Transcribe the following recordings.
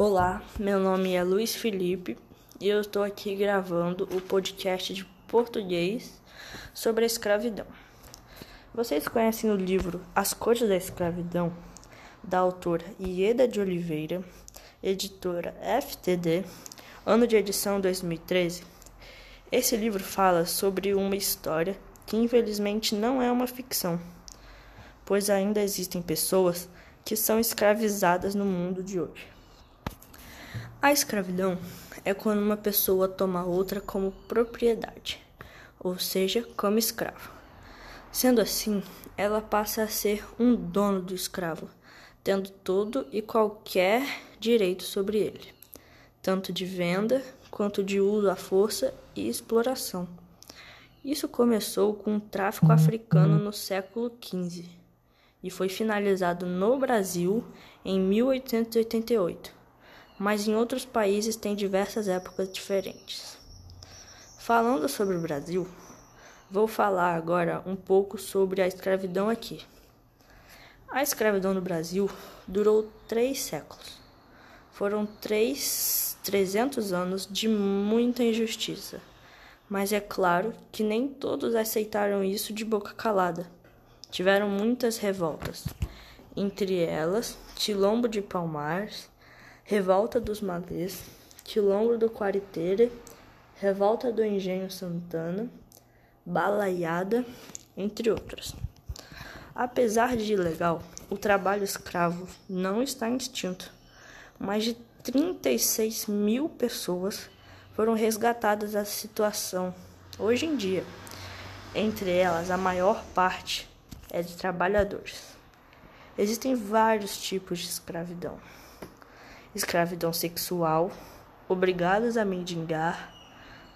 Olá, meu nome é Luiz Felipe e eu estou aqui gravando o podcast de português sobre a escravidão. Vocês conhecem o livro As Cores da Escravidão, da autora Ieda de Oliveira, editora FTD, ano de edição 2013? Esse livro fala sobre uma história que infelizmente não é uma ficção, pois ainda existem pessoas que são escravizadas no mundo de hoje. A escravidão é quando uma pessoa toma outra como propriedade, ou seja, como escravo. Sendo assim, ela passa a ser um dono do escravo, tendo todo e qualquer direito sobre ele, tanto de venda quanto de uso à força e exploração. Isso começou com o tráfico africano no século XV e foi finalizado no Brasil em 1888 mas em outros países tem diversas épocas diferentes. Falando sobre o Brasil, vou falar agora um pouco sobre a escravidão aqui. A escravidão no Brasil durou três séculos. Foram três, 300 anos de muita injustiça. Mas é claro que nem todos aceitaram isso de boca calada. Tiveram muitas revoltas, entre elas Tilombo de Palmares, Revolta dos Malês, Quilombo do Quariteira, Revolta do Engenho Santana, Balaiada, entre outras. Apesar de ilegal, o trabalho escravo não está extinto. Mais de 36 mil pessoas foram resgatadas da situação hoje em dia. Entre elas, a maior parte é de trabalhadores. Existem vários tipos de escravidão escravidão sexual, obrigados a mendigar,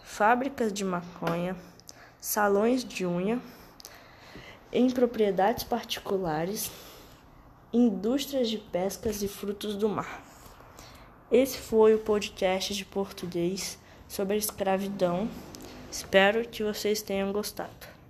fábricas de maconha, salões de unha, em propriedades particulares, indústrias de pescas e frutos do mar. Esse foi o podcast de português sobre a escravidão. Espero que vocês tenham gostado.